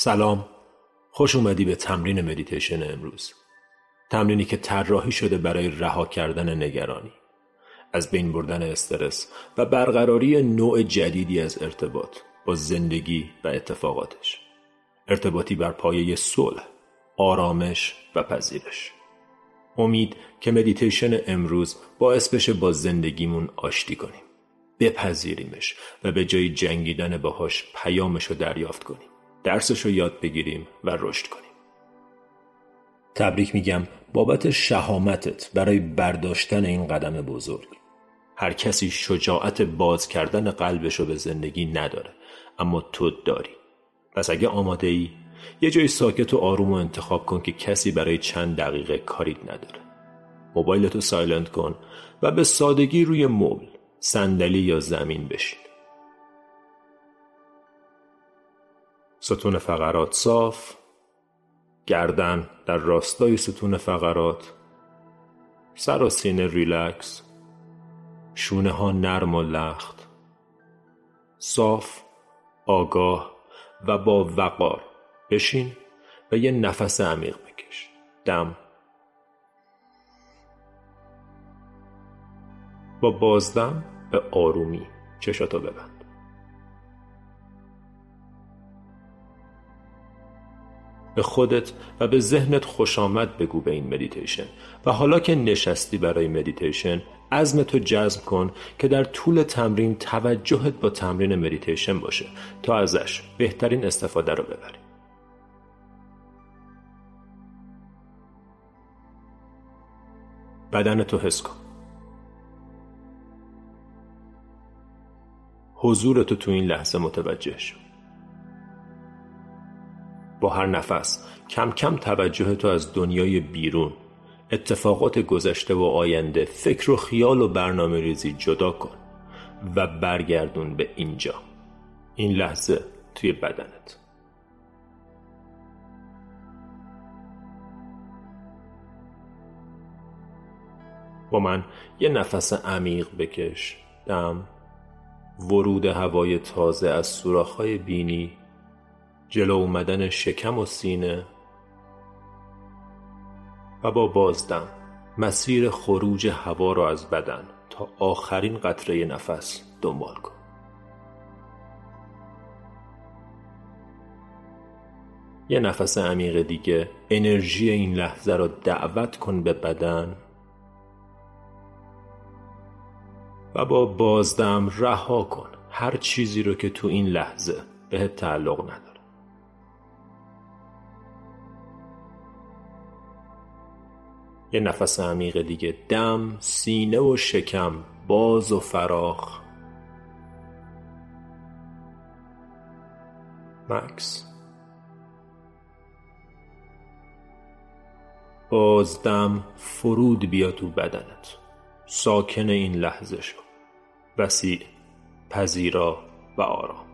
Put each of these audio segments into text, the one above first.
سلام. خوش اومدی به تمرین مدیتیشن امروز. تمرینی که طراحی شده برای رها کردن نگرانی از بین بردن استرس و برقراری نوع جدیدی از ارتباط با زندگی و اتفاقاتش. ارتباطی بر پایه صلح آرامش و پذیرش. امید که مدیتیشن امروز باعث بشه با زندگیمون آشتی کنیم. بپذیریمش و به جای جنگیدن باهاش پیامش رو دریافت کنیم. درسش رو یاد بگیریم و رشد کنیم. تبریک میگم بابت شهامتت برای برداشتن این قدم بزرگ. هر کسی شجاعت باز کردن قلبش رو به زندگی نداره اما تو داری. پس اگه آماده ای یه جای ساکت و آروم و انتخاب کن که کسی برای چند دقیقه کاریت نداره. موبایلتو سایلنت کن و به سادگی روی مبل صندلی یا زمین بشین. ستون فقرات صاف گردن در راستای ستون فقرات سر و سینه ریلکس شونه ها نرم و لخت صاف آگاه و با وقار. بشین و یه نفس عمیق بکش. دم. با بازدم به آرومی چشاتو ببند. به خودت و به ذهنت خوش آمد بگو به این مدیتیشن و حالا که نشستی برای مدیتیشن تو جزم کن که در طول تمرین توجهت با تمرین مدیتیشن باشه تا ازش بهترین استفاده رو ببری. بدن تو حس کن. حضورتو تو این لحظه متوجه شو. با هر نفس. کم کم توجه تو از دنیای بیرون. اتفاقات گذشته و آینده فکر و خیال و برنامه ریزی جدا کن و برگردون به اینجا. این لحظه توی بدنت. با من یه نفس عمیق بکش. دم. ورود هوای تازه از سوراخ‌های بینی. جلو اومدن شکم و سینه و با بازدم مسیر خروج هوا را از بدن تا آخرین قطره نفس دنبال کن. یه نفس عمیق دیگه انرژی این لحظه را دعوت کن به بدن و با بازدم رها کن. هر چیزی رو که تو این لحظه به تعلق نداره. یه نفس عمیق دیگه. دم سینه و شکم باز و فراخ. مکس. بازدم فرود بیا تو بدنت. ساکن این لحظه شو. وسیع پذیرا و آرام.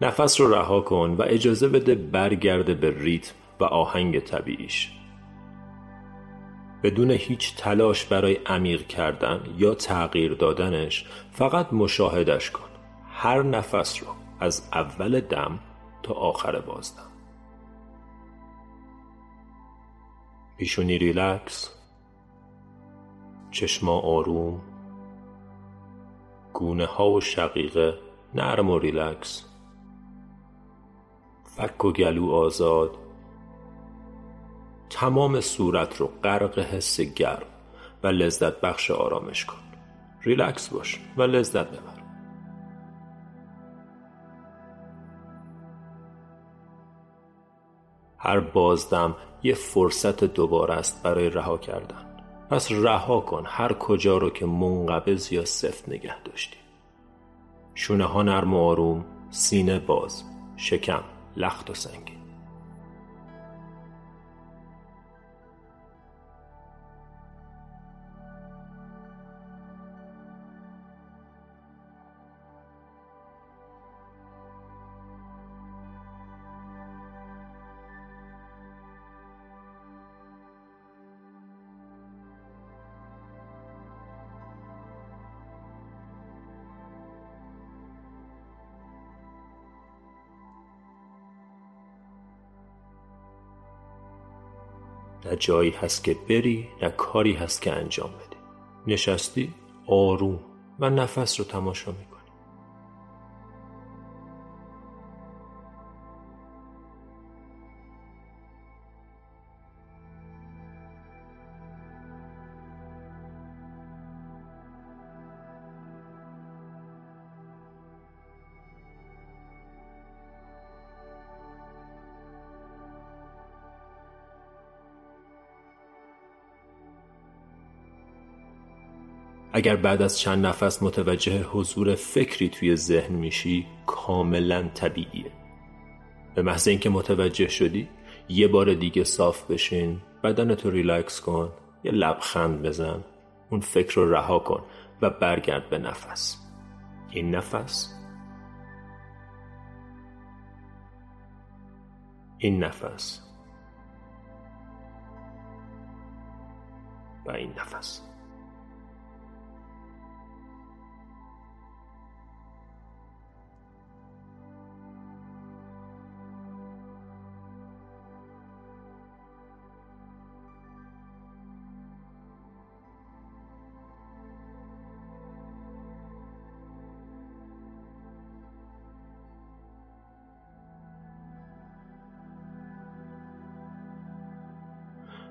نفس رو رها کن و اجازه بده برگرده به ریتم و آهنگ طبیعیش. بدون هیچ تلاش برای عمیق کردن یا تغییر دادنش فقط مشاهدش کن. هر نفس رو از اول دم تا آخر بازدم. پیشونی ریلکس. چشما آروم. گونه ها و شقیقه. نرم و ریلکس. فک و گلو آزاد. تمام صورت رو غرق حس گرم و لذت بخش آرامش کن. ریلکس باش و لذت ببر. هر بازدم یه فرصت دوباره است برای رها کردن. پس رها کن هر کجا رو که منقبض یا سفت نگه داشتی. شونه ها نرم و آروم سینه باز شکم. لخت و سنگین نه جایی هست که بری نه کاری هست که انجام بدی. نشستی آروم و نفس رو تماشا می‌کنی. اگر بعد از چند نفس متوجه حضور فکری توی ذهن میشی کاملا طبیعیه. به محض اینکه متوجه شدی یه بار دیگه صاف بشین بدنتو ریلکس کن یه لبخند بزن اون فکر رو رها کن و برگرد به نفس. این نفس؟ این نفس. و این نفس.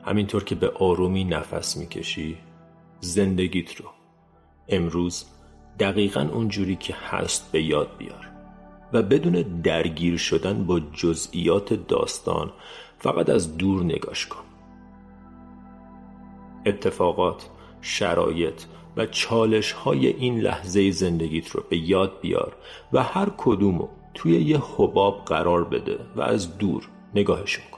همینطور که به آرومی نفس می‌کشی زندگیت رو. امروز دقیقا اونجوری که هست به یاد بیار و بدون درگیر شدن با جزئیات داستان فقط از دور نگاش کن. اتفاقات، شرایط و چالش های این لحظه زندگیت رو به یاد بیار و هر کدومو توی یه حباب قرار بده و از دور نگاهشون کن.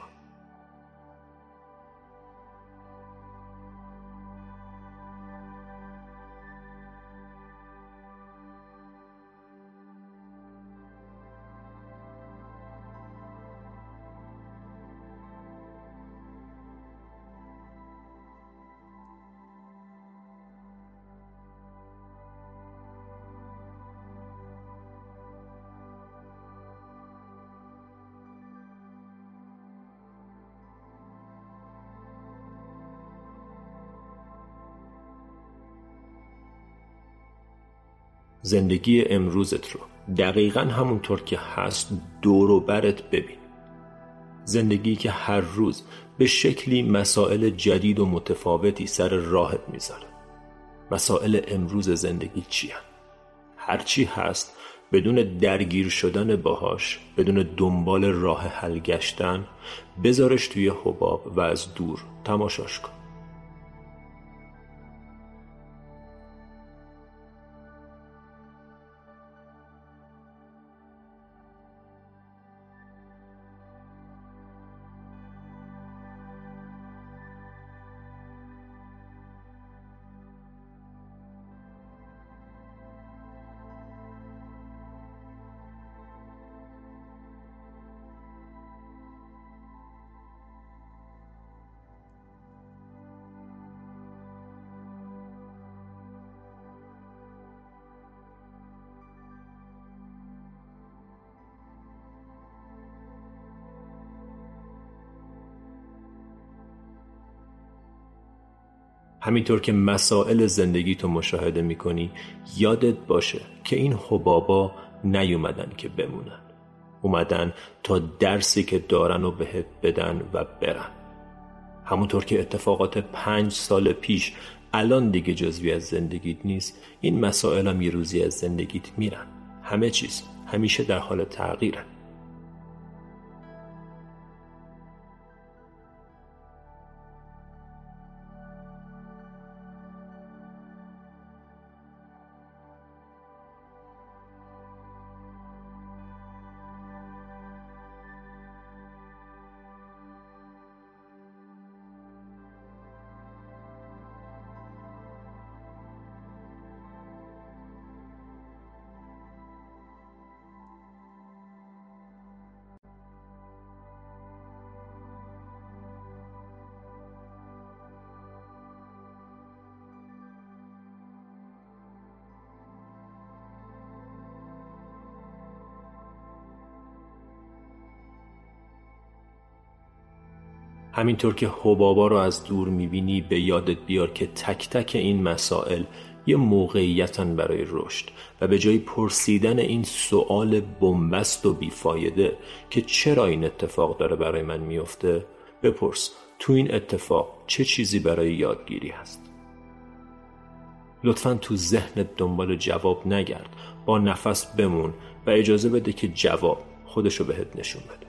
زندگی امروزت رو. دقیقا همونطور که هست دور و برت ببین. زندگی که هر روز به شکلی مسائل جدید و متفاوتی سر راهت می‌ذاره. مسائل امروز زندگی چی هن؟ هرچی هست بدون درگیر شدن باهاش بدون دنبال راه حل گشتن بذارش توی حباب و از دور تماشاش کن. همینطور که مسائل زندگی تو مشاهده می‌کنی یادت باشه که این حبابا نیومدن که بمونن. اومدن تا درسی که دارن و بهت بدن و برن. همونطور که اتفاقات پنج سال پیش الان دیگه جزوی از زندگیت نیست این مسائل هم یه روزی از زندگیت میرن. همه چیز همیشه در حال تغییرن همینطور که حبابا رو از دور می‌بینی به یادت بیار که تک تک این مسائل یه موقعیتن برای رشد و به جای پرسیدن این سوال بنبست و بیفایده که چرا این اتفاق داره برای من میفته بپرس تو این اتفاق چه چیزی برای یادگیری هست. لطفا تو ذهنت دنبال جواب نگرد با نفس بمون و اجازه بده که جواب خودشو بهت نشون بده.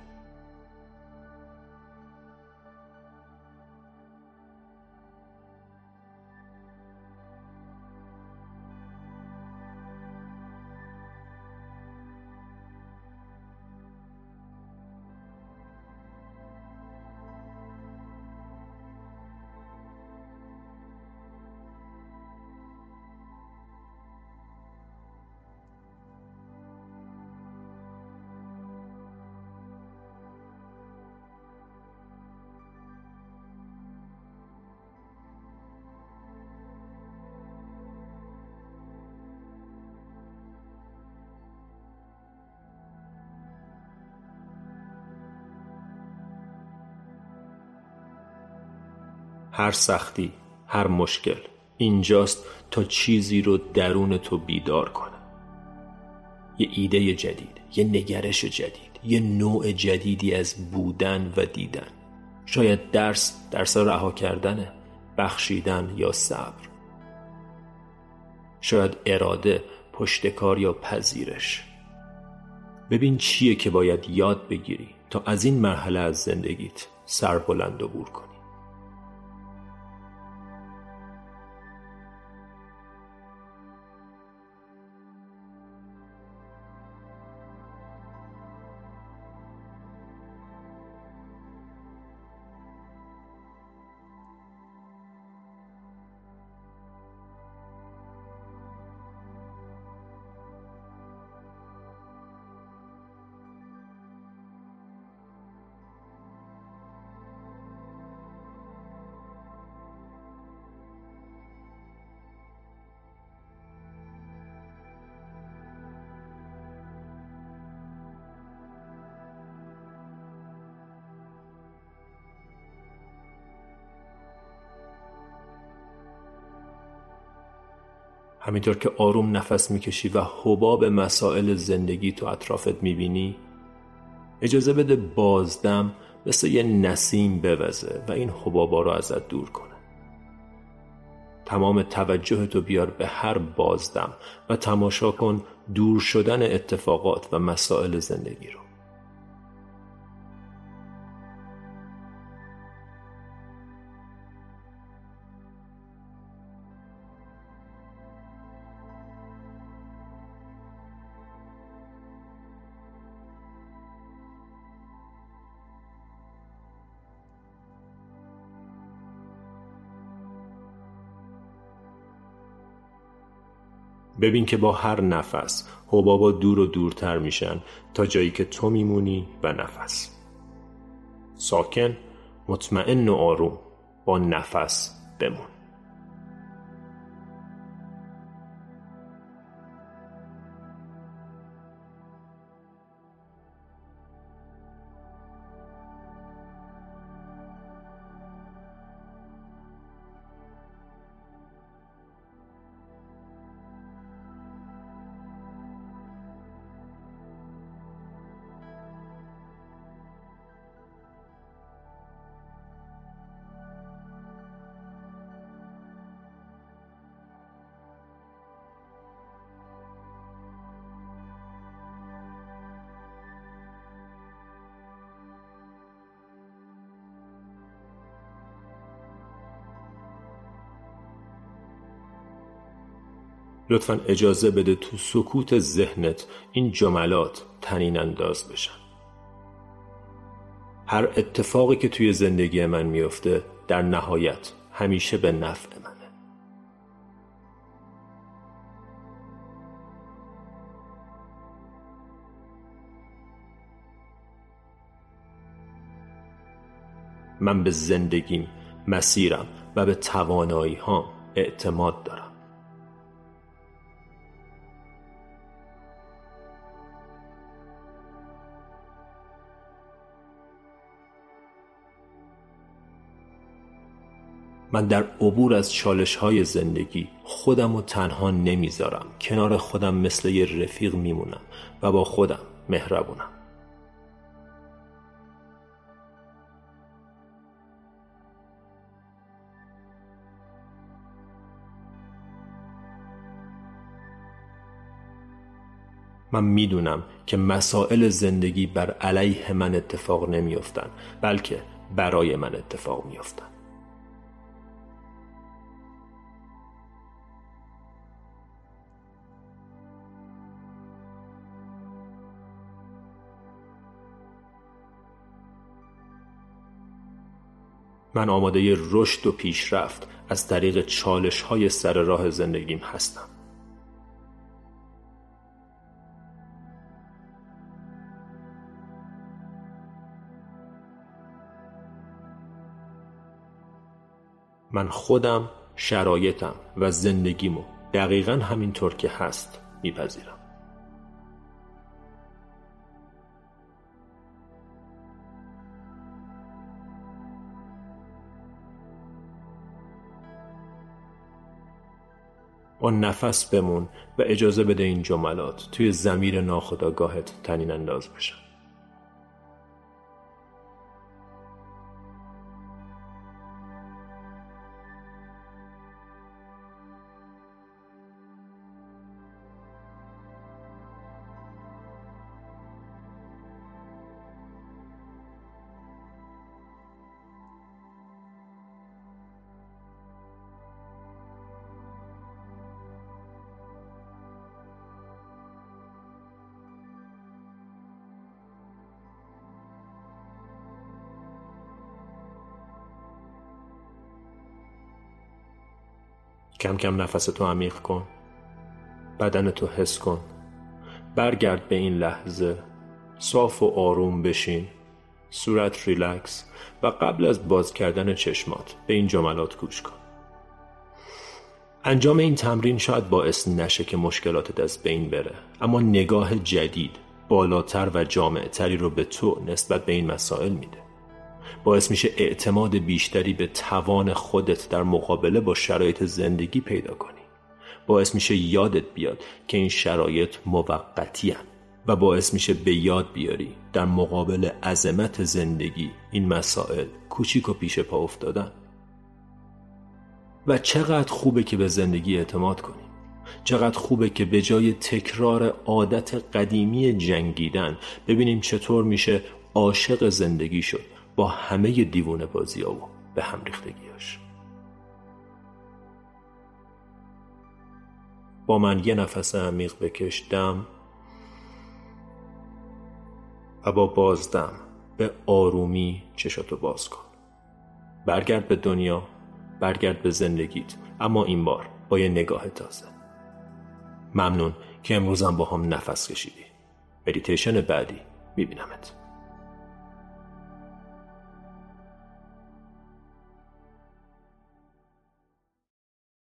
هر سختی هر مشکل اینجاست تا چیزی رو درون تو بیدار کنه یه ایده جدید یه نگرش جدید یه نوع جدیدی از بودن و دیدن. شاید درس درس رها کردنه بخشیدن یا صبر. شاید اراده پشتکار یا پذیرش. ببین چیه که باید یاد بگیری تا از این مرحله از زندگیت سر بلند و بور کنی. همینطور که آروم نفس می‌کشی و حباب مسائل زندگی تو اطرافت می‌بینی اجازه بده بازدم مثل یه نسیم بوزه و این حبابا رو ازت دور کنه. تمام توجه تو بیار به هر بازدم و تماشا کن دور شدن اتفاقات و مسائل زندگی رو. ببین که با هر نفس حبابا دور و دورتر میشن تا جایی که تو میمونی و نفس. ساکن مطمئن و آروم با نفس بمون. لطفا اجازه بده تو سکوت ذهنت این جملات تنین انداز بشن. هر اتفاقی که توی زندگی من میفته در نهایت همیشه به نفع منه. من به زندگیم مسیرم و به توانایی ها اعتماد دارم. من در عبور از چالش های زندگی خودم و تنها نمی‌ذارم. کنار خودم مثل یه رفیق میمونم و با خودم مهربونم. من می‌دونم که مسائل زندگی بر علیه من اتفاق نمیافتند بلکه برای من اتفاق میافتند من آماده رشد و پیشرفت از طریق چالش های سر راه زندگیم هستم. من خودم شرایطم و زندگیمو دقیقا همینطور که هست میپذیرم. آن نفس بمون و اجازه بده این جملات توی زمیر ناخداگاهت تنین انداز بشن. کم کم نفستو عمیق کن. بدنتو حس کن. برگرد به این لحظه. صاف و آروم بشین. صورت ریلکس و قبل از باز کردن چشمات به این جملات گوش کن. انجام این تمرین شاید باعث نشه که مشکلاتت از بین بره. اما نگاه جدید بالاتر و جامعتری رو به تو نسبت به این مسائل میده. باعث میشه اعتماد بیشتری به توان خودت در مقابله با شرایط زندگی پیدا کنی. باعث میشه یادت بیاد که این شرایط موقتی و باعث میشه به یاد بیاری در مقابل عظمت زندگی این مسائل کوچیک و پیش پا افتادن. و چقدر خوبه که به زندگی اعتماد کنی. چقدر خوبه که به جای تکرار عادت قدیمی جنگیدن ببینیم چطور میشه عاشق زندگی شد. با همه دیوونه بازی و به هم ریختگیاش با من یه نفس عمیق بکش دم و با بازدم به آرومی چشاتو باز کن. برگرد به دنیا برگرد به زندگیت اما این بار با یه نگاه تازه. ممنون که امروزم با هم نفس کشیدی. مدیتیشن بعدی میبینمت.